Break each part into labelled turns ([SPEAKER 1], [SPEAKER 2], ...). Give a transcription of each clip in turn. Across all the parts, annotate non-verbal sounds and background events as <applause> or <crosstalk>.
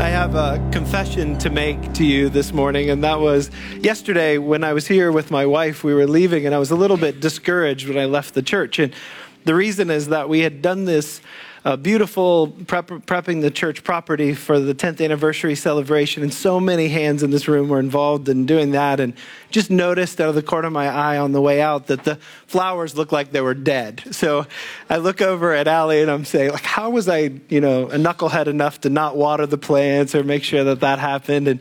[SPEAKER 1] I have a confession to make to you this morning, and that was yesterday when I was here with my wife. We were leaving, and I was a little bit discouraged when I left the church. And the reason is that we had done this uh, beautiful prep, prepping the church property for the 10th anniversary celebration, and so many hands in this room were involved in doing that. And just noticed out of the corner of my eye on the way out that the flowers looked like they were dead. So I look over at Allie and I'm saying, like, how was I, you know, a knucklehead enough to not water the plants or make sure that that happened? And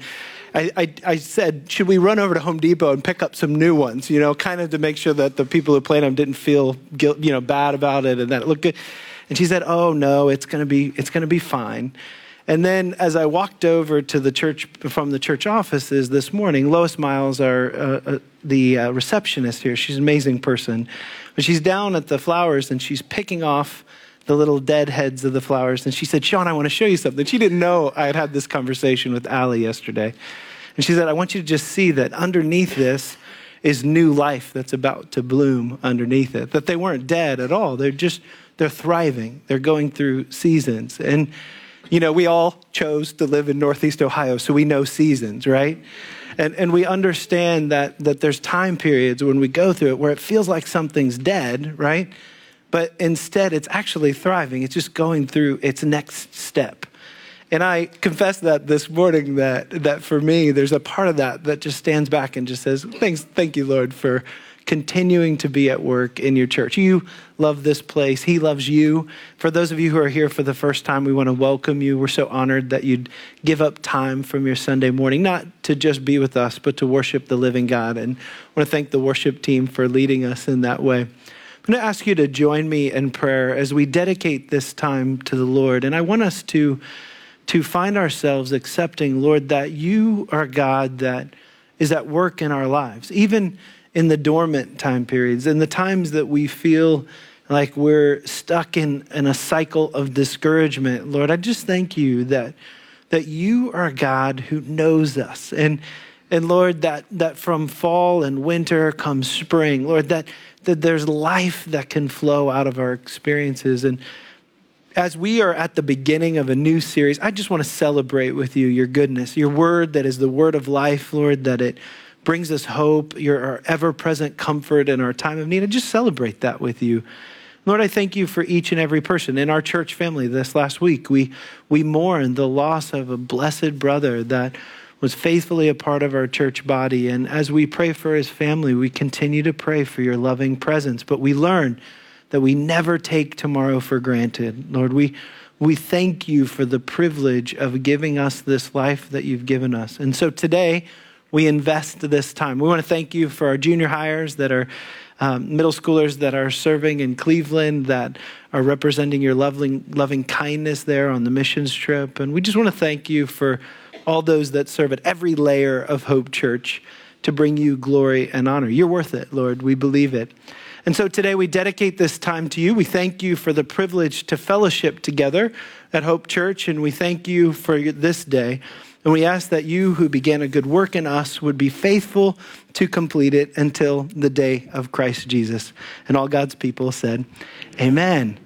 [SPEAKER 1] I, I, I, said, should we run over to Home Depot and pick up some new ones, you know, kind of to make sure that the people who planted them didn't feel guilt, you know, bad about it and that it looked good. And she said, "Oh no, it's going to be it's going to be fine." And then as I walked over to the church from the church offices this morning, Lois Miles, our uh, uh, the uh, receptionist here, she's an amazing person. But she's down at the flowers and she's picking off the little dead heads of the flowers. And she said, Shawn, I want to show you something. She didn't know I had had this conversation with Allie yesterday. And she said, I want you to just see that underneath this is new life that's about to bloom underneath it. That they weren't dead at all. They're just they're thriving. They're going through seasons. And, you know, we all chose to live in Northeast Ohio, so we know seasons, right? And, and we understand that, that there's time periods when we go through it where it feels like something's dead, right? But instead, it's actually thriving. It's just going through its next step. And I confess that this morning that, that for me, there's a part of that that just stands back and just says, Thanks, thank you, Lord, for continuing to be at work in your church. You love this place. He loves you. For those of you who are here for the first time, we want to welcome you. We're so honored that you'd give up time from your Sunday morning, not to just be with us, but to worship the living God. And I want to thank the worship team for leading us in that way. I'm going to ask you to join me in prayer as we dedicate this time to the Lord. And I want us to, to find ourselves accepting, Lord, that you are God that is at work in our lives. Even in the dormant time periods, in the times that we feel like we're stuck in, in a cycle of discouragement. Lord, I just thank you that, that you are God who knows us. And, and Lord, that, that from fall and winter comes spring. Lord, that, that there's life that can flow out of our experiences. And as we are at the beginning of a new series, I just want to celebrate with you your goodness, your word that is the word of life, Lord, that it brings us hope, your ever present comfort in our time of need. I just celebrate that with you. Lord, I thank you for each and every person in our church family this last week. We, we mourned the loss of a blessed brother that was faithfully a part of our church body. And as we pray for his family, we continue to pray for your loving presence. But we learn that we never take tomorrow for granted. Lord, we, we thank you for the privilege of giving us this life that you've given us. And so today, we invest this time. We want to thank you for our junior highers that are um, middle schoolers that are serving in Cleveland, that are representing your loving, loving kindness there on the missions trip. And we just want to thank you for all those that serve at every layer of Hope Church to bring you glory and honor. You're worth it, Lord. We believe it. And so today we dedicate this time to you. We thank you for the privilege to fellowship together at Hope Church, and we thank you for this day. And we ask that you who began a good work in us would be faithful to complete it until the day of Christ Jesus. And all God's people said, Amen.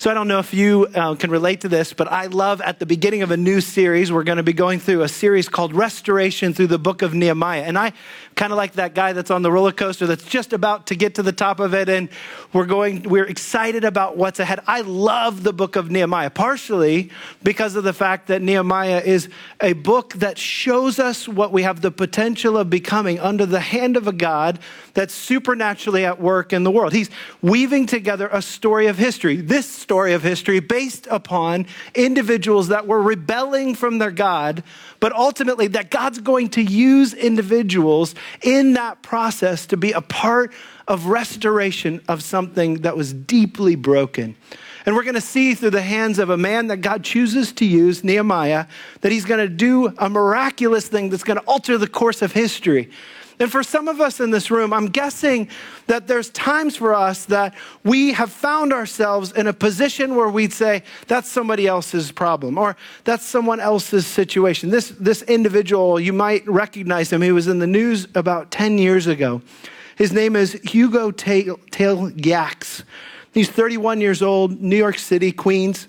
[SPEAKER 1] So I don't know if you uh, can relate to this, but I love at the beginning of a new series, we're going to be going through a series called Restoration through the book of Nehemiah. And I kind of like that guy that's on the roller coaster that's just about to get to the top of it and we're going we're excited about what's ahead. I love the book of Nehemiah partially because of the fact that Nehemiah is a book that shows us what we have the potential of becoming under the hand of a God that's supernaturally at work in the world. He's weaving together a story of history. This story of history based upon individuals that were rebelling from their God, but ultimately that God's going to use individuals in that process to be a part of restoration of something that was deeply broken. And we're going to see through the hands of a man that God chooses to use, Nehemiah, that he's going to do a miraculous thing that's going to alter the course of history. And for some of us in this room, I'm guessing that there's times for us that we have found ourselves in a position where we'd say, that's somebody else's problem or that's someone else's situation. This, this individual, you might recognize him. He was in the news about 10 years ago. His name is Hugo Tale-Yax. He's 31 years old, New York City, Queens.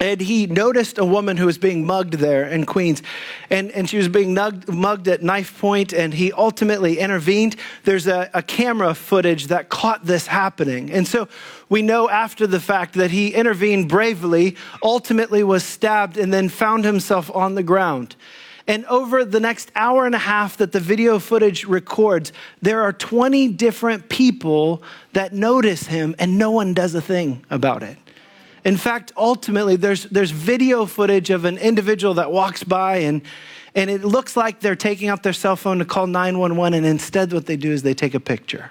[SPEAKER 1] And he noticed a woman who was being mugged there in Queens, and, and she was being mugged, mugged at knife point, and he ultimately intervened. There's a, a camera footage that caught this happening. And so we know after the fact that he intervened bravely, ultimately was stabbed, and then found himself on the ground. And over the next hour and a half that the video footage records, there are 20 different people that notice him, and no one does a thing about it. In fact, ultimately, there's, there's video footage of an individual that walks by and, and it looks like they're taking out their cell phone to call 911, and instead, what they do is they take a picture.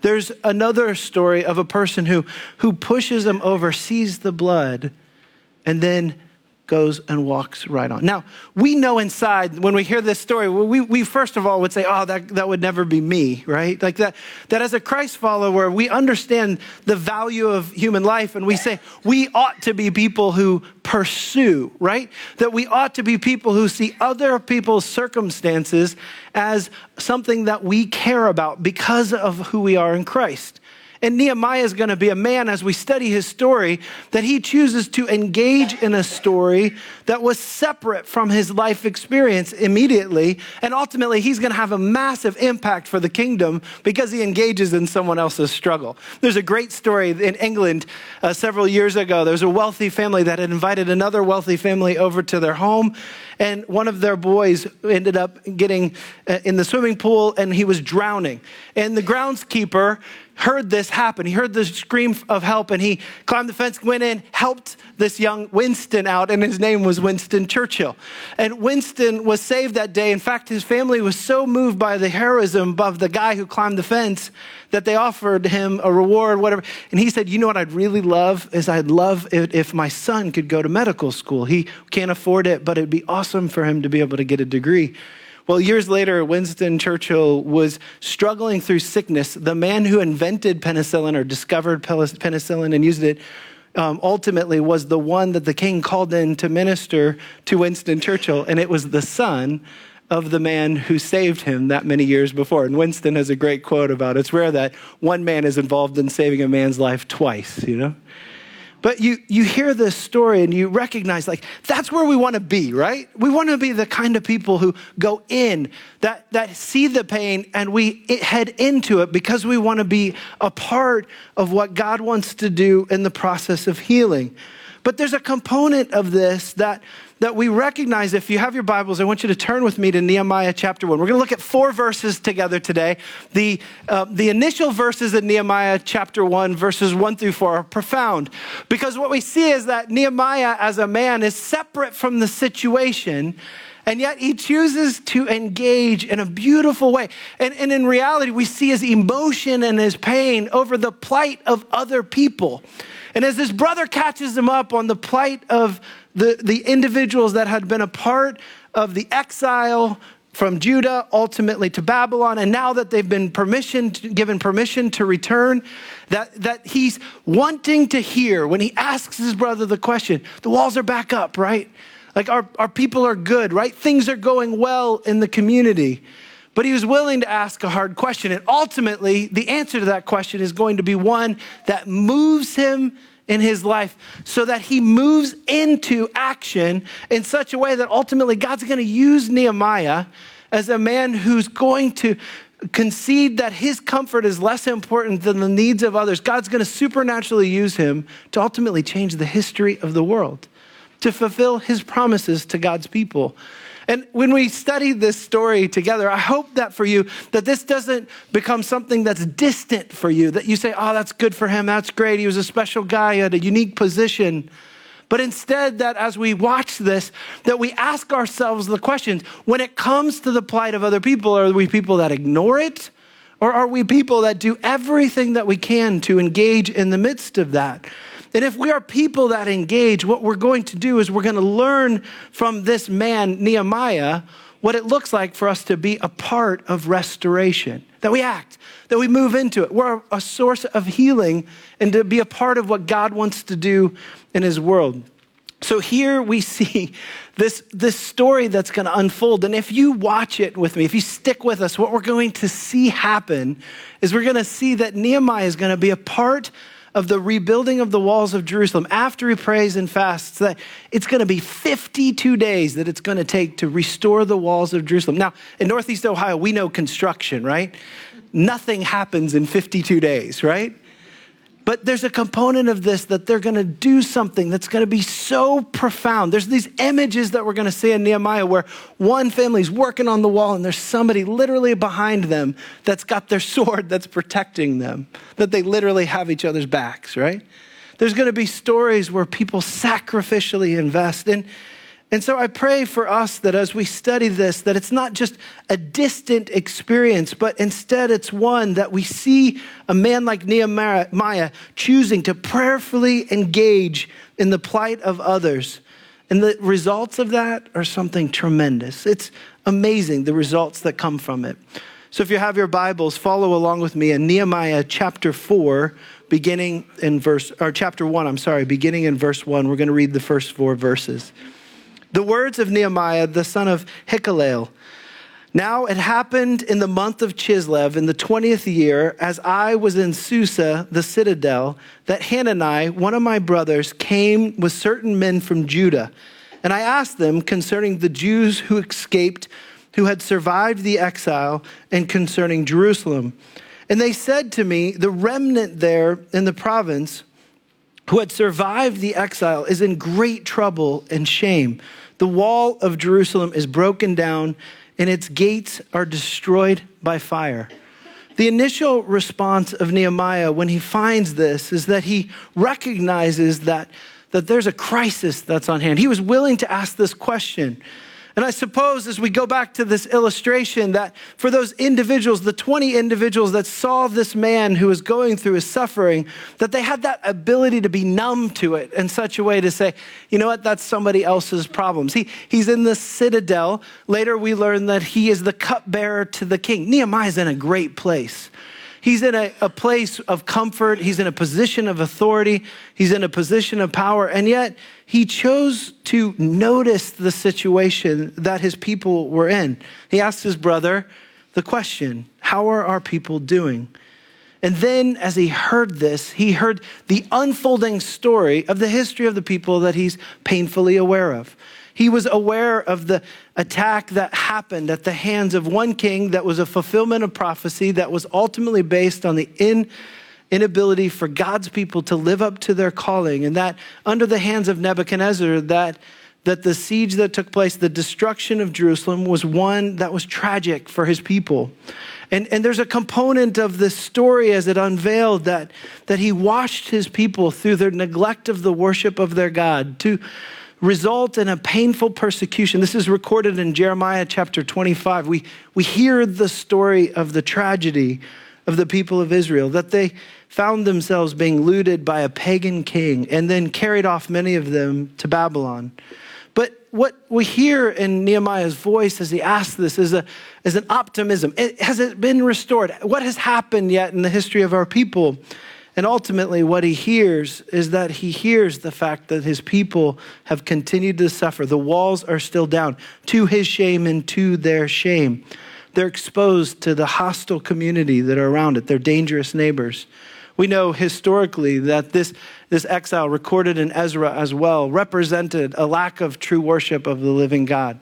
[SPEAKER 1] There's another story of a person who, who pushes them over, sees the blood, and then goes and walks right on. Now, we know inside when we hear this story, we, we first of all would say, oh, that, that would never be me, right? Like that, that as a Christ follower, we understand the value of human life and we say we ought to be people who pursue, right? That we ought to be people who see other people's circumstances as something that we care about because of who we are in Christ. And Nehemiah is going to be a man, as we study his story, that he chooses to engage in a story that was separate from his life experience immediately. And ultimately, he's going to have a massive impact for the kingdom because he engages in someone else's struggle. There's a great story in England uh, several years ago. There was a wealthy family that had invited another wealthy family over to their home. And one of their boys ended up getting uh, in the swimming pool and he was drowning. And the groundskeeper heard this happen. He heard the scream of help and he climbed the fence, went in, helped this young Winston out, and his name was Winston Churchill. And Winston was saved that day. In fact, his family was so moved by the heroism of the guy who climbed the fence that they offered him a reward, whatever. And he said, You know what I'd really love is I'd love it if my son could go to medical school. He can't afford it, but it'd be awesome for him to be able to get a degree. Well, years later, Winston Churchill was struggling through sickness. The man who invented penicillin or discovered penicillin and used it um, ultimately was the one that the king called in to minister to Winston Churchill, and it was the son of the man who saved him that many years before. And Winston has a great quote about it. it's rare that one man is involved in saving a man's life twice, you know? But you, you hear this story and you recognize, like, that's where we want to be, right? We want to be the kind of people who go in, that, that see the pain, and we head into it because we want to be a part of what God wants to do in the process of healing. But there's a component of this that that we recognize if you have your Bibles, I want you to turn with me to Nehemiah chapter 1. We're going to look at four verses together today. The, uh, the initial verses in Nehemiah chapter 1, verses 1 through 4, are profound because what we see is that Nehemiah as a man is separate from the situation. And yet he chooses to engage in a beautiful way. And, and in reality, we see his emotion and his pain over the plight of other people. And as his brother catches him up on the plight of the, the individuals that had been a part of the exile from Judah ultimately to Babylon, and now that they've been permission given permission to return, that, that he's wanting to hear when he asks his brother the question, the walls are back up, right? Like our, our people are good, right? Things are going well in the community. But he was willing to ask a hard question. And ultimately, the answer to that question is going to be one that moves him in his life so that he moves into action in such a way that ultimately God's going to use Nehemiah as a man who's going to concede that his comfort is less important than the needs of others. God's going to supernaturally use him to ultimately change the history of the world, to fulfill his promises to God's people. And when we study this story together, I hope that for you, that this doesn't become something that's distant for you, that you say, oh, that's good for him, that's great, he was a special guy, had a unique position. But instead, that as we watch this, that we ask ourselves the questions when it comes to the plight of other people, are we people that ignore it? Or are we people that do everything that we can to engage in the midst of that? And if we are people that engage, what we're going to do is we're going to learn from this man, Nehemiah, what it looks like for us to be a part of restoration, that we act, that we move into it. We're a source of healing and to be a part of what God wants to do in his world. So here we see <laughs> this, this story that's going to unfold. And if you watch it with me, if you stick with us, what we're going to see happen is we're going to see that Nehemiah is going to be a part of the rebuilding of the walls of Jerusalem after he prays and fasts that it's going to be 52 days that it's going to take to restore the walls of Jerusalem. Now, in Northeast Ohio, we know construction, right? Nothing happens in 52 days, right? But there's a component of this that they're going to do something that's going to be so profound. There's these images that we're going to see in Nehemiah where one family's working on the wall and there's somebody literally behind them that's got their <laughs> sword that's protecting them, that they literally have each other's backs, right? There's going to be stories where people sacrificially invest. And and so I pray for us that as we study this, that it's not just a distant experience, but instead it's one that we see a man like Nehemiah choosing to prayerfully engage in the plight of others. And the results of that are something tremendous. It's amazing the results that come from it. So if you have your Bibles, follow along with me in Nehemiah chapter 4, beginning in verse, or chapter 1, I'm sorry, beginning in verse 1. We're going to read the first four verses. The words of Nehemiah, the son of Hachaliel. Now it happened in the month of Chislev in the 20th year, as I was in Susa, the citadel, that Hanani, one of my brothers, came with certain men from Judah. And I asked them concerning the Jews who escaped, who had survived the exile, and concerning Jerusalem. And they said to me, The remnant there in the province who had survived the exile is in great trouble and shame the wall of Jerusalem is broken down and its gates are destroyed by fire. The initial response of Nehemiah when he finds this is that he recognizes that, that there's a crisis that's on hand. He was willing to ask this question and I suppose as we go back to this illustration, that for those individuals, the 20 individuals that saw this man who was going through his suffering, that they had that ability to be numb to it in such a way to say, you know what, that's somebody else's problems. He, he's in the citadel. Later, we learn that he is the cupbearer to the king. Nehemiah's in a great place. He's in a, a place of comfort. He's in a position of authority. He's in a position of power. And yet, he chose to notice the situation that his people were in. He asked his brother the question How are our people doing? And then, as he heard this, he heard the unfolding story of the history of the people that he's painfully aware of. He was aware of the attack that happened at the hands of one king that was a fulfillment of prophecy that was ultimately based on the in, inability for God's people to live up to their calling. And that under the hands of Nebuchadnezzar, that that the siege that took place, the destruction of Jerusalem, was one that was tragic for his people. And, and there's a component of this story as it unveiled that, that he washed his people through their neglect of the worship of their God to, result in a painful persecution. This is recorded in Jeremiah chapter 25. We, we hear the story of the tragedy of the people of Israel, that they found themselves being looted by a pagan king and then carried off many of them to Babylon. But what we hear in Nehemiah's voice as he asks this is, a, is an optimism. It, has it been restored? What has happened yet in the history of our people? And ultimately, what he hears is that he hears the fact that his people have continued to suffer. The walls are still down to his shame and to their shame. They're exposed to the hostile community that are around it, they're dangerous neighbors. We know historically that this, this exile, recorded in Ezra as well, represented a lack of true worship of the living God.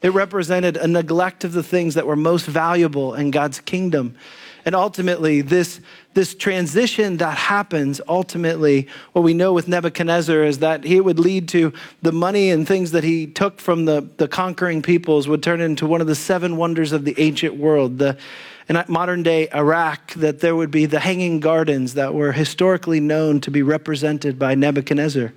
[SPEAKER 1] It represented a neglect of the things that were most valuable in God's kingdom. And ultimately, this, this transition that happens, ultimately, what we know with Nebuchadnezzar is that he would lead to the money and things that he took from the, the conquering peoples would turn into one of the seven wonders of the ancient world. The, in modern day Iraq, that there would be the hanging gardens that were historically known to be represented by Nebuchadnezzar.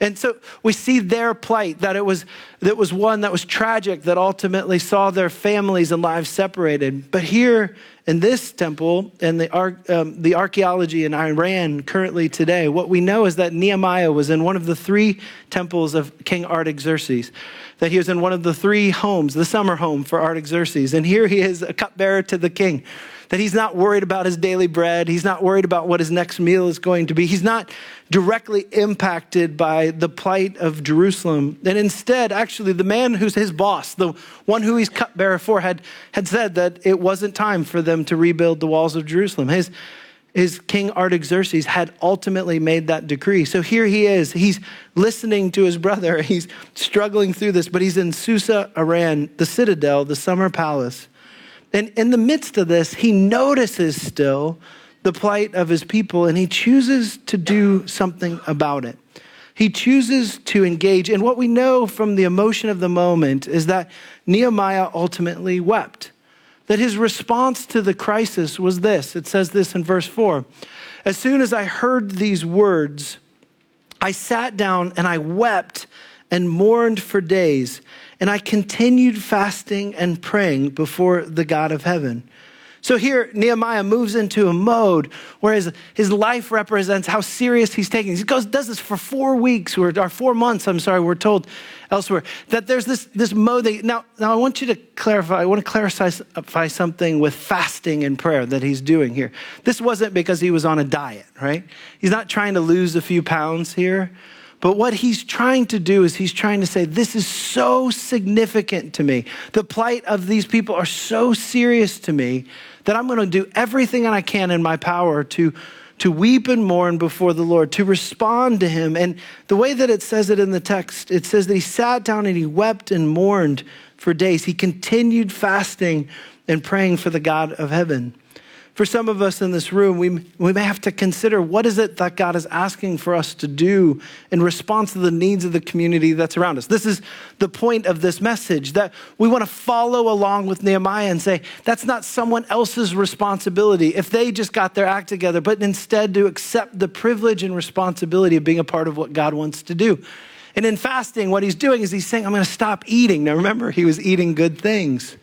[SPEAKER 1] And so we see their plight, that it was, that was one that was tragic, that ultimately saw their families and lives separated. But here in this temple and the, um, the archaeology in Iran currently today, what we know is that Nehemiah was in one of the three temples of King Artaxerxes, that he was in one of the three homes, the summer home for Artaxerxes. And here he is, a cupbearer to the king that he's not worried about his daily bread. He's not worried about what his next meal is going to be. He's not directly impacted by the plight of Jerusalem. And instead, actually, the man who's his boss, the one who he's cupbearer for, had, had said that it wasn't time for them to rebuild the walls of Jerusalem. His, is King Artaxerxes had ultimately made that decree. So here he is. He's listening to his brother. <laughs> He's struggling through this, but he's in Susa, Iran, the citadel, the summer palace. And in the midst of this, he notices still the plight of his people and he chooses to do something about it. He chooses to engage. And what we know from the emotion of the moment is that Nehemiah ultimately wept that his response to the crisis was this. It says this in verse 4 As soon as I heard these words, I sat down and I wept and mourned for days, and I continued fasting and praying before the God of heaven. So here, Nehemiah moves into a mode where his, his life represents how serious he's taking. He goes, does this for four weeks, or, or four months, I'm sorry, we're told elsewhere. That there's this, this mode that, now, now I want you to clarify, I want to clarify something with fasting and prayer that he's doing here. This wasn't because he was on a diet, right? He's not trying to lose a few pounds here. But what he's trying to do is he's trying to say, This is so significant to me. The plight of these people are so serious to me that I'm going to do everything that I can in my power to, to weep and mourn before the Lord, to respond to Him. And the way that it says it in the text, it says that he sat down and he wept and mourned for days. He continued fasting and praying for the God of heaven for some of us in this room, we, we may have to consider what is it that God is asking for us to do in response to the needs of the community that's around us. This is the point of this message that we want to follow along with Nehemiah and say, that's not someone else's responsibility if they just got their act together, but instead to accept the privilege and responsibility of being a part of what God wants to do. And in fasting, what he's doing is he's saying, I'm going to stop eating. Now remember, he was eating good things.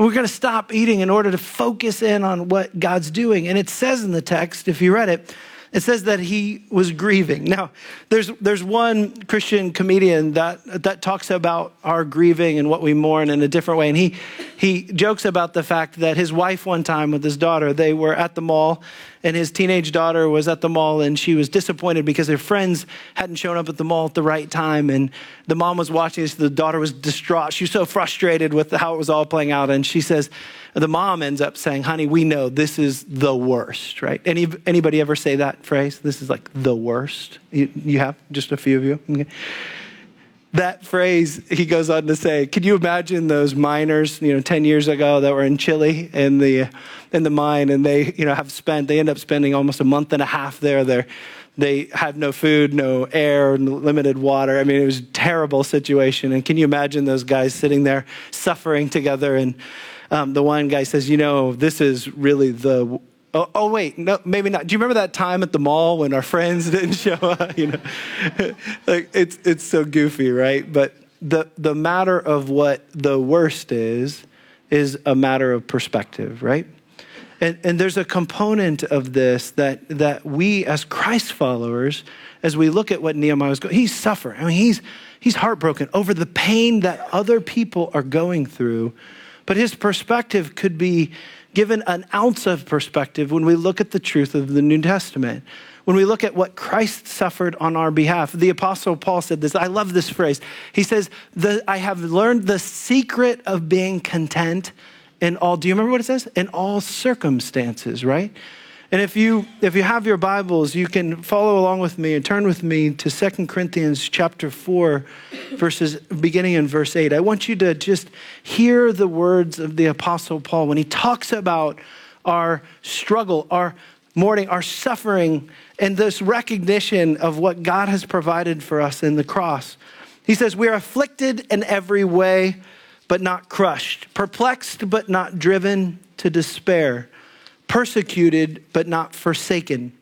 [SPEAKER 1] We're going to stop eating in order to focus in on what God's doing. And it says in the text, if you read it, it says that he was grieving. Now, there's, there's one Christian comedian that, that talks about our grieving and what we mourn in a different way. And he, he jokes about the fact that his wife, one time with his daughter, they were at the mall, and his teenage daughter was at the mall, and she was disappointed because her friends hadn't shown up at the mall at the right time. And the mom was watching this, the daughter was distraught. She was so frustrated with how it was all playing out. And she says, the mom ends up saying, honey, we know this is the worst, right? Any, anybody ever say that phrase? This is like the worst. You, you have just a few of you? Okay. That phrase, he goes on to say, can you imagine those miners, you know, 10 years ago that were in Chile in the, in the mine and they, you know, have spent, they end up spending almost a month and a half there. They're, they have no food, no air, limited water. I mean, it was a terrible situation. And can you imagine those guys sitting there suffering together and um, the wine guy says, You know, this is really the. Oh, oh, wait, no, maybe not. Do you remember that time at the mall when our friends <laughs> didn't show up? You know, <laughs> like it's it's so goofy, right? But the the matter of what the worst is is a matter of perspective, right? And, and there's a component of this that, that we as Christ followers, as we look at what Nehemiah was going, he's suffering. I mean, he's, he's heartbroken over the pain that other people are going through but his perspective could be given an ounce of perspective when we look at the truth of the New Testament. When we look at what Christ suffered on our behalf, the Apostle Paul said this. I love this phrase. He says, I have learned the secret of being content in all, do you remember what it says? In all circumstances, right? And if you if you have your Bibles, you can follow along with me and turn with me to 2 Corinthians chapter 4 verses beginning in verse 8. I want you to just hear the words of the apostle Paul when he talks about our struggle, our mourning, our suffering and this recognition of what God has provided for us in the cross. He says, "We are afflicted in every way, but not crushed, perplexed but not driven to despair." Persecuted but not forsaken,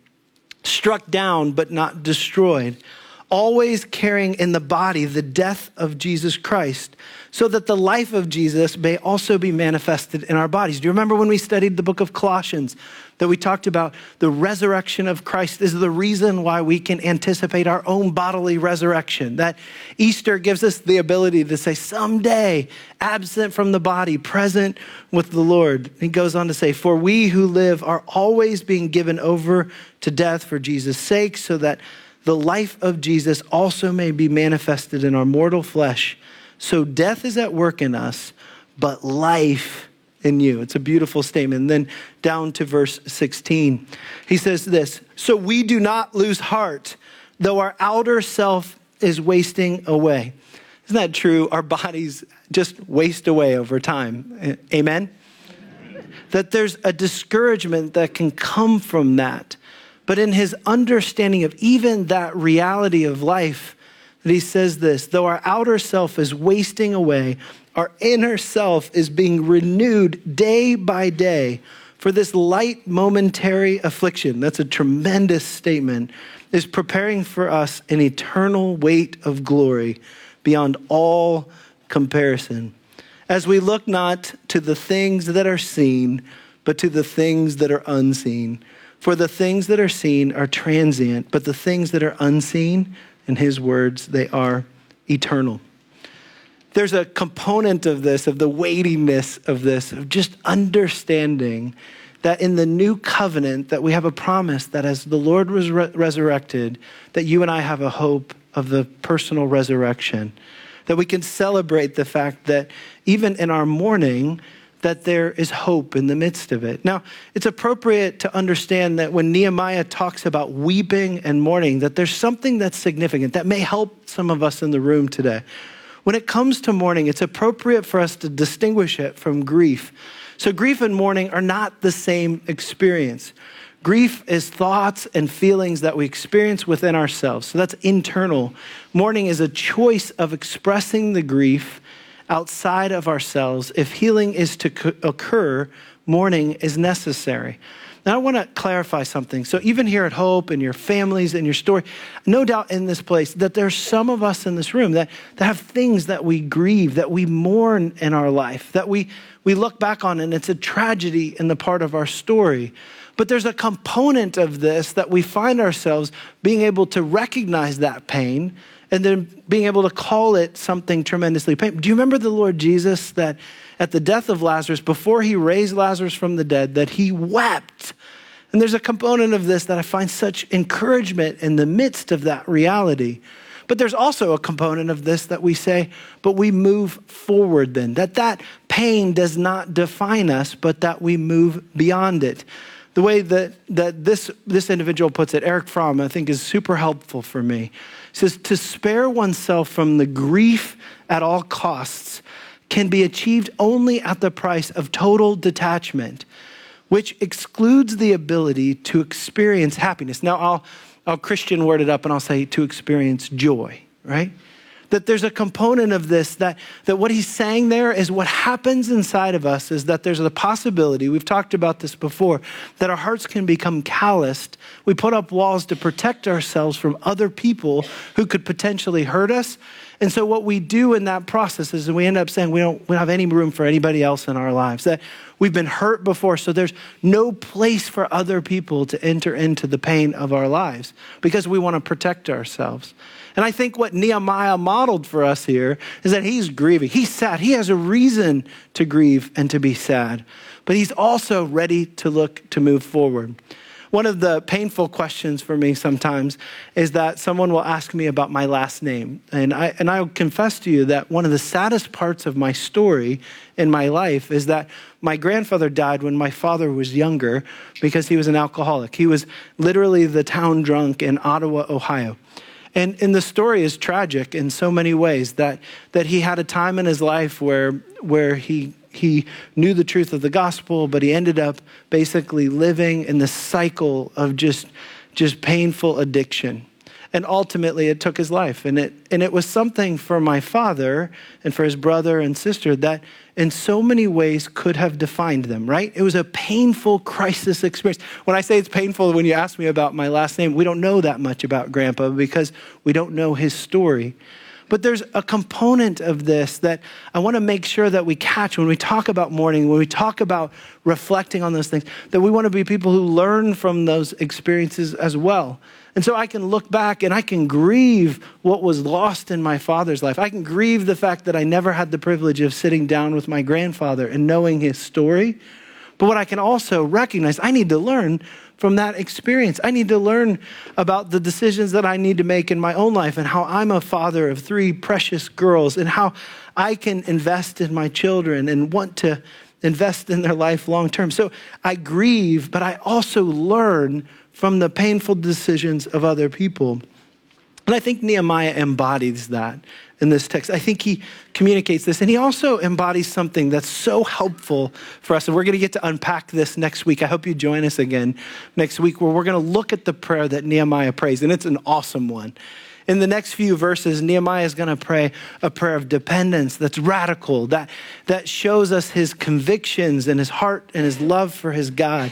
[SPEAKER 1] struck down but not destroyed, always carrying in the body the death of Jesus Christ, so that the life of Jesus may also be manifested in our bodies. Do you remember when we studied the book of Colossians? that we talked about the resurrection of Christ is the reason why we can anticipate our own bodily resurrection. That Easter gives us the ability to say, someday, absent from the body, present with the Lord. He goes on to say, For we who live are always being given over to death for Jesus' sake, so that the life of Jesus also may be manifested in our mortal flesh. So death is at work in us, but life in you. It's a beautiful statement. And then down to verse 16, he says this So we do not lose heart, though our outer self is wasting away. Isn't that true? Our bodies just waste away over time. Amen? That there's a discouragement that can come from that. But in his understanding of even that reality of life, that he says this though our outer self is wasting away, our inner self is being renewed day by day for this light momentary affliction. That's a tremendous statement, is preparing for us an eternal weight of glory beyond all comparison. As we look not to the things that are seen, but to the things that are unseen. For the things that are seen are transient, but the things that are unseen, in his words, they are eternal. There's a component of this, of the weightiness of this, of just understanding that in the new covenant that we have a promise that as the Lord was re- resurrected, that you and I have a hope of the personal resurrection. That we can celebrate the fact that even in our mourning, that there is hope in the midst of it. Now, it's appropriate to understand that when Nehemiah talks about weeping and mourning, that there's something that's significant that may help some of us in the room today. When it comes to mourning, it's appropriate for us to distinguish it from grief. So, grief and mourning are not the same experience. Grief is thoughts and feelings that we experience within ourselves. So that's internal. Mourning is a choice of expressing the grief outside of ourselves. If healing is to occur, mourning is necessary. Now, I want to clarify something. So, even here at Hope and your families and your story, no doubt in this place that there's some of us in this room that, that have things that we grieve, that we mourn in our life, that we, we look back on, and it's a tragedy in the part of our story. But there's a component of this that we find ourselves being able to recognize that pain and then being able to call it something tremendously painful. Do you remember the Lord Jesus that at the death of Lazarus, before he raised Lazarus from the dead, that he wept? And there's a component of this that I find such encouragement in the midst of that reality. But there's also a component of this that we say, but we move forward then. That that pain does not define us, but that we move beyond it the way that, that this, this individual puts it, Erich Fromm, I think is super helpful for me. Says, to spare oneself from the grief at all costs can be achieved only at the price of total detachment, which excludes the ability to experience happiness. Now, I'll, I'll Christian word it up and I'll say to experience joy, right? That there's a component of this that, that what he's saying there is what happens inside of us is that there's a possibility, we've talked about this before, that our hearts can become calloused. We put up walls to protect ourselves from other people who could potentially hurt us. And so what we do in that process is we end up saying we don't, we don't have any room for anybody else in our lives. That we've been hurt before, so there's no place for other people to enter into the pain of our lives because we want to protect ourselves. And I think what Nehemiah modeled for us here is that he's grieving. He's sad. He has a reason to grieve and to be sad, but he's also ready to look to move forward. One of the painful questions for me sometimes is that someone will ask me about my last name. And, I, and I'll confess to you that one of the saddest parts of my story in my life is that my grandfather died when my father was younger because he was an alcoholic. He was literally the town drunk in Ottawa, Ohio. And, and the story is tragic in so many ways that, that he had a time in his life where, where he, he knew the truth of the gospel, but he ended up basically living in the cycle of just, just painful addiction and ultimately it took his life. And it, and it was something for my father and for his brother and sister that in so many ways could have defined them, right? It was a painful crisis experience. When I say it's painful, when you ask me about my last name, we don't know that much about Grandpa because we don't know his story. But there's a component of this that I want to make sure that we catch when we talk about mourning, when we talk about reflecting on those things, that we want to be people who learn from those experiences as well. And so I can look back and I can grieve what was lost in my father's life. I can grieve the fact that I never had the privilege of sitting down with my grandfather and knowing his story. But what I can also recognize, I need to learn from that experience. I need to learn about the decisions that I need to make in my own life and how I'm a father of three precious girls and how I can invest in my children and want to invest in their life long term. So I grieve, but I also learn from the painful decisions of other people. And I think Nehemiah embodies that in this text. I think he communicates this, and he also embodies something that's so helpful for us. And we're going to get to unpack this next week. I hope you join us again next week, where we're going to look at the prayer that Nehemiah prays, and it's an awesome one. In the next few verses, Nehemiah is going to pray a prayer of dependence that's radical, that, that shows us his convictions and his heart and his love for his God.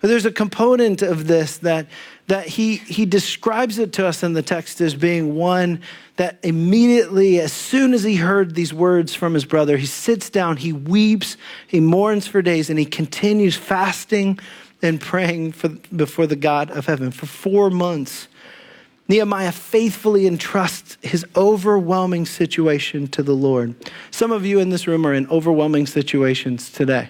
[SPEAKER 1] But there's a component of this that, that he, he describes it to us in the text as being one that immediately, as soon as he heard these words from his brother, he sits down, he weeps, he mourns for days, and he continues fasting and praying for, before the God of heaven for four months. Nehemiah faithfully entrusts his overwhelming situation to the Lord. Some of you in this room are in overwhelming situations today,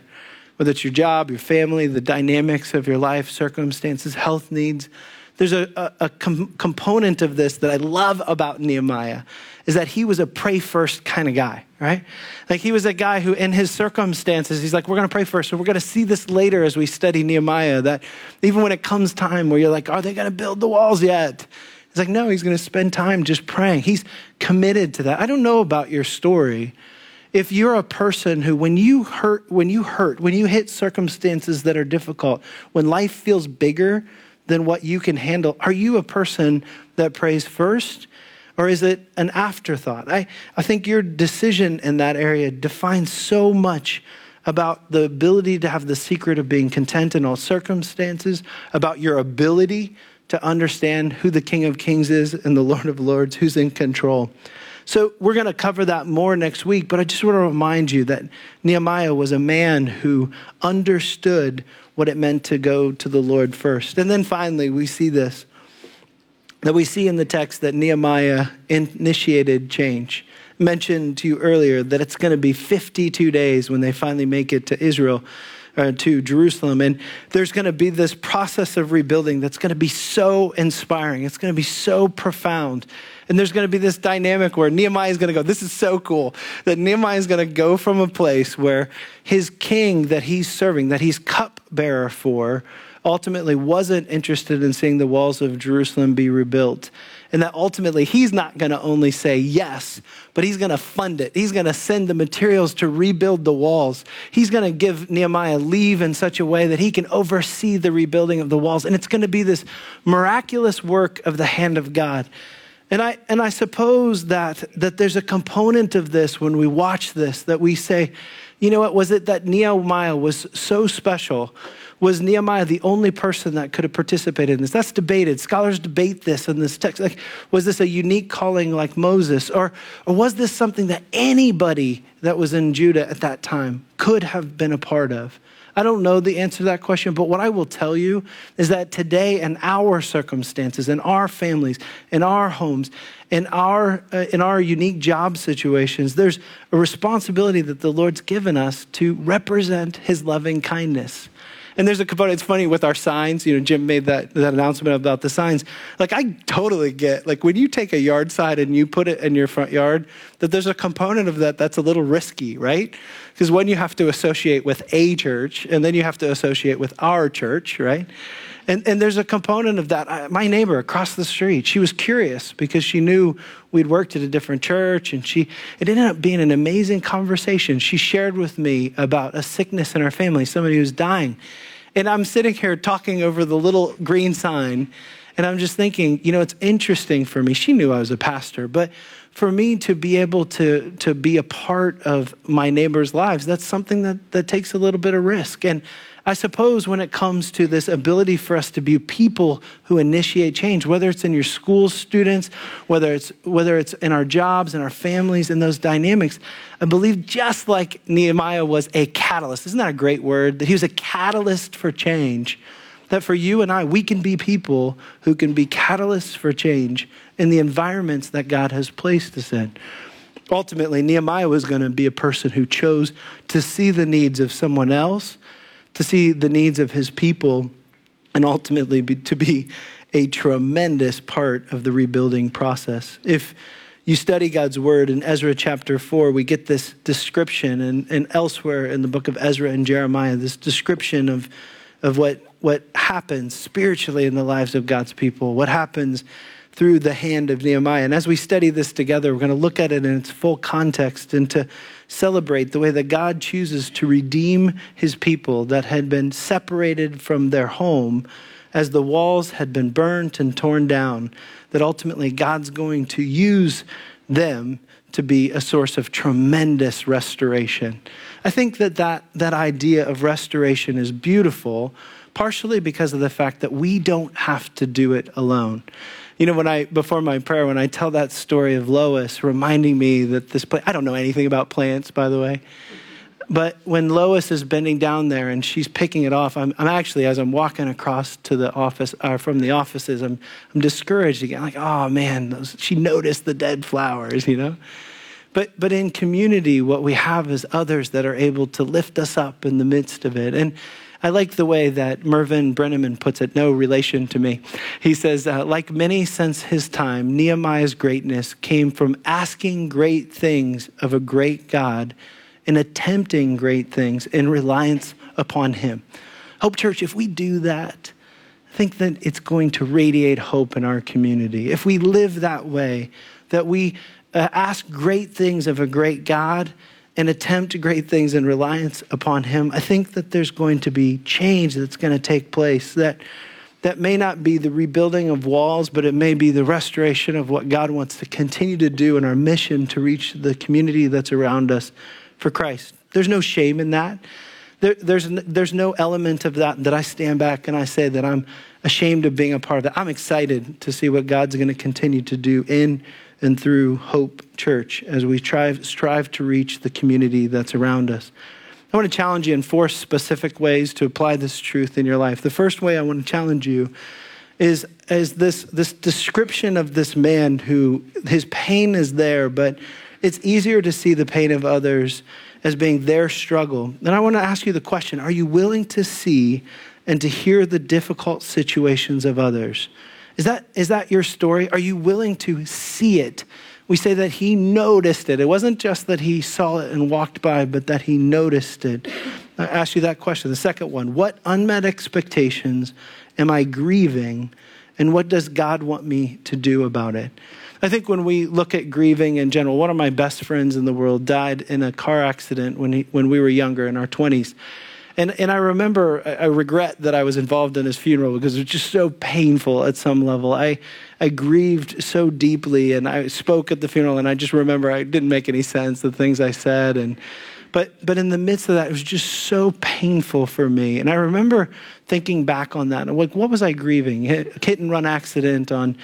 [SPEAKER 1] whether it's your job, your family, the dynamics of your life, circumstances, health needs. There's a, a, a com- component of this that I love about Nehemiah is that he was a pray first kind of guy, right? Like he was a guy who, in his circumstances, he's like, we're going to pray first. So we're going to see this later as we study Nehemiah that even when it comes time where you're like, are they going to build the walls yet? He's like, no, he's going to spend time just praying. He's committed to that. I don't know about your story. If you're a person who, when you hurt, when you hurt, when you hit circumstances that are difficult, when life feels bigger than what you can handle, are you a person that prays first? Or is it an afterthought? I, I think your decision in that area defines so much about the ability to have the secret of being content in all circumstances, about your ability to understand who the King of Kings is and the Lord of Lords, who's in control. So we're going to cover that more next week, but I just want to remind you that Nehemiah was a man who understood what it meant to go to the Lord first. And then finally, we see this that we see in the text that Nehemiah initiated change. mentioned to you earlier that it's going to be 52 days when they finally make it to Israel uh, to Jerusalem. And there's going to be this process of rebuilding that's going to be so inspiring. It's going to be so profound. And there's going to be this dynamic where Nehemiah is going to go, This is so cool. That Nehemiah is going to go from a place where his king that he's serving, that he's cupbearer for, ultimately wasn't interested in seeing the walls of Jerusalem be rebuilt and that ultimately he's not going to only say yes, but he's going to fund it. He's going to send the materials to rebuild the walls. He's going to give Nehemiah leave in such a way that he can oversee the rebuilding of the walls. And it's going to be this miraculous work of the hand of God. And I, and I suppose that, that there's a component of this when we watch this that we say, you know what, was it that Nehemiah was so special was Nehemiah the only person that could have participated in this? That's debated. Scholars debate this in this text. Like, was this a unique calling like Moses? Or, or was this something that anybody that was in Judah at that time could have been a part of? I don't know the answer to that question, but what I will tell you is that today, in our circumstances, in our families, in our homes, in our, uh, in our unique job situations, there's a responsibility that the Lord's given us to represent His loving kindness. And there's a component, it's funny with our signs, you know, Jim made that, that announcement about the signs. Like, I totally get, like, when you take a yard sign and you put it in your front yard, that there's a component of that that's a little risky, right? Because when you have to associate with a church, and then you have to associate with our church, right? And, and there's a component of that. I, my neighbor across the street, she was curious because she knew we'd worked at a different church, and she it ended up being an amazing conversation. She shared with me about a sickness in her family, somebody who's dying. And I'm sitting here talking over the little green sign, and I'm just thinking, you know, it's interesting for me. She knew I was a pastor, but for me to be able to, to be a part of my neighbors' lives, that's something that, that takes a little bit of risk. And I suppose when it comes to this ability for us to be people who initiate change, whether it's in your school students, whether it's, whether it's in our jobs and our families and those dynamics, I believe just like Nehemiah was a catalyst, isn't that a great word? That he was a catalyst for change. That for you and I, we can be people who can be catalysts for change in the environments that God has placed us in. Ultimately, Nehemiah was going to be a person who chose to see the needs of someone else to see the needs of his people, and ultimately be, to be a tremendous part of the rebuilding process. If you study God's word in Ezra chapter 4, we get this description, and, and elsewhere in the book of Ezra and Jeremiah, this description of, of what, what happens spiritually in the lives of God's people, what happens through the hand of Nehemiah. And as we study this together, we're going to look at it in its full context and to celebrate the way that God chooses to redeem his people that had been separated from their home as the walls had been burnt and torn down, that ultimately God's going to use them to be a source of tremendous restoration. I think that that, that idea of restoration is beautiful, partially because of the fact that we don't have to do it alone. You know, when I, before my prayer, when I tell that story of Lois reminding me that this plant, I don't know anything about plants, by the way. But when Lois is bending down there and she's picking it off, I'm, I'm actually, as I'm walking across to the office, or uh, from the offices, I'm, I'm discouraged again. Like, oh man, those, she noticed the dead flowers, you know? But, but in community, what we have is others that are able to lift us up in the midst of it. And I like the way that Mervin Breneman puts it, no relation to me. He says, uh, like many since his time, Nehemiah's greatness came from asking great things of a great God and attempting great things in reliance upon Him. Hope Church, if we do that, I think that it's going to radiate hope in our community. If we live that way, that we uh, ask great things of a great God and attempt great things in reliance upon Him, I think that there's going to be change that's going to take place. That that may not be the rebuilding of walls, but it may be the restoration of what God wants to continue to do in our mission to reach the community that's around us for Christ. There's no shame in that. There, there's, there's no element of that that I stand back and I say that I'm ashamed of being a part of that. I'm excited to see what God's going to continue to do in and through Hope Church as we try, strive to reach the community that's around us. I want to challenge you in four specific ways to apply this truth in your life. The first way I want to challenge you is, is this, this description of this man who his pain is there, but it's easier to see the pain of others as being their struggle. And I want to ask you the question Are you willing to see and to hear the difficult situations of others? Is that, is that your story? Are you willing to see it? We say that he noticed it. It wasn't just that he saw it and walked by, but that he noticed it. I ask you that question. The second one What unmet expectations am I grieving, and what does God want me to do about it? I think when we look at grieving in general, one of my best friends in the world died in a car accident when, he, when we were younger in our 20s. And, and I remember, I regret that I was involved in his funeral because it was just so painful at some level. I, I grieved so deeply and I spoke at the funeral and I just remember I didn't make any sense, the things I said. And, but, but in the midst of that, it was just so painful for me. And I remember thinking back on that. And like, what was I grieving? A hit and run accident on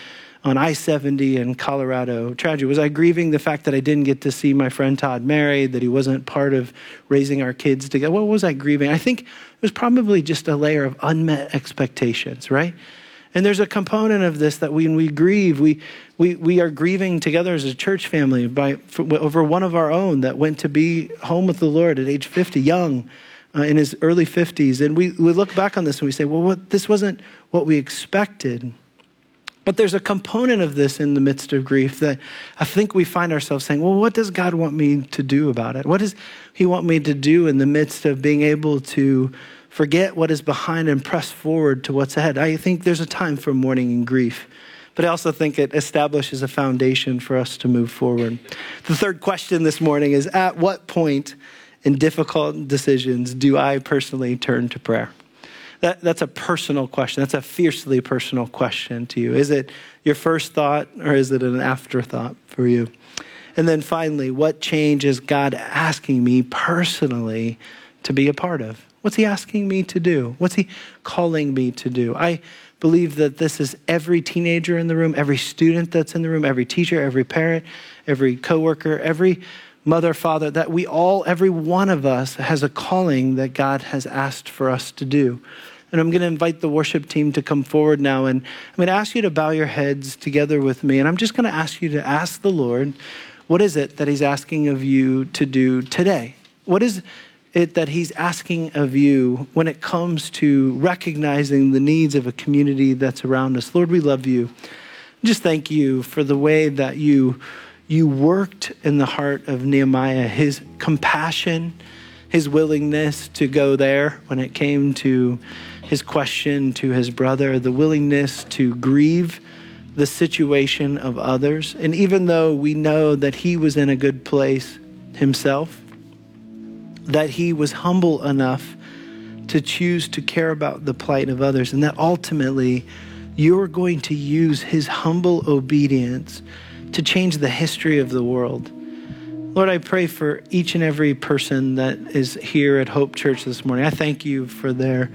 [SPEAKER 1] on I 70 in Colorado. Tragedy. Was I grieving the fact that I didn't get to see my friend Todd married, that he wasn't part of raising our kids together? What was I grieving? I think it was probably just a layer of unmet expectations, right? And there's a component of this that when we grieve, we, we, we are grieving together as a church family by, for, over one of our own that went to be home with the Lord at age 50, young, uh, in his early 50s. And we, we look back on this and we say, well, what, this wasn't what we expected. But there's a component of this in the midst of grief that I think we find ourselves saying, well, what does God want me to do about it? What does He want me to do in the midst of being able to forget what is behind and press forward to what's ahead? I think there's a time for mourning and grief. But I also think it establishes a foundation for us to move forward. The third question this morning is At what point in difficult decisions do I personally turn to prayer? That, that's a personal question. That's a fiercely personal question to you. Is it your first thought or is it an afterthought for you? And then finally, what change is God asking me personally to be a part of? What's He asking me to do? What's He calling me to do? I believe that this is every teenager in the room, every student that's in the room, every teacher, every parent, every coworker, every mother, father, that we all, every one of us, has a calling that God has asked for us to do. And I'm going to invite the worship team to come forward now. And I'm going to ask you to bow your heads together with me. And I'm just going to ask you to ask the Lord, what is it that He's asking of you to do today? What is it that He's asking of you when it comes to recognizing the needs of a community that's around us? Lord, we love you. Just thank you for the way that you you worked in the heart of Nehemiah, his compassion, his willingness to go there when it came to his question to his brother, the willingness to grieve the situation of others. And even though we know that he was in a good place himself, that he was humble enough to choose to care about the plight of others, and that ultimately you're going to use his humble obedience to change the history of the world. Lord, I pray for each and every person that is here at Hope Church this morning. I thank you for their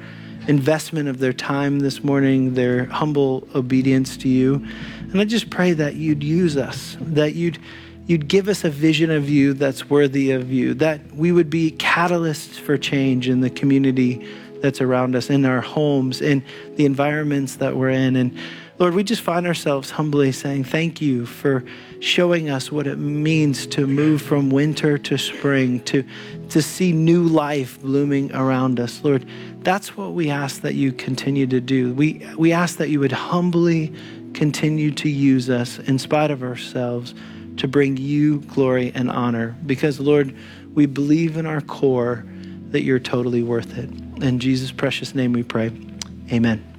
[SPEAKER 1] investment of their time this morning, their humble obedience to you. And I just pray that you'd use us, that you'd you'd give us a vision of you that's worthy of you, that we would be catalysts for change in the community that's around us, in our homes, in the environments that we're in. And Lord, we just find ourselves humbly saying, Thank you for showing us what it means to move from winter to spring, to, to see new life blooming around us. Lord, that's what we ask that you continue to do. We, we ask that you would humbly continue to use us in spite of ourselves to bring you glory and honor. Because, Lord, we believe in our core that you're totally worth it. In Jesus' precious name we pray. Amen.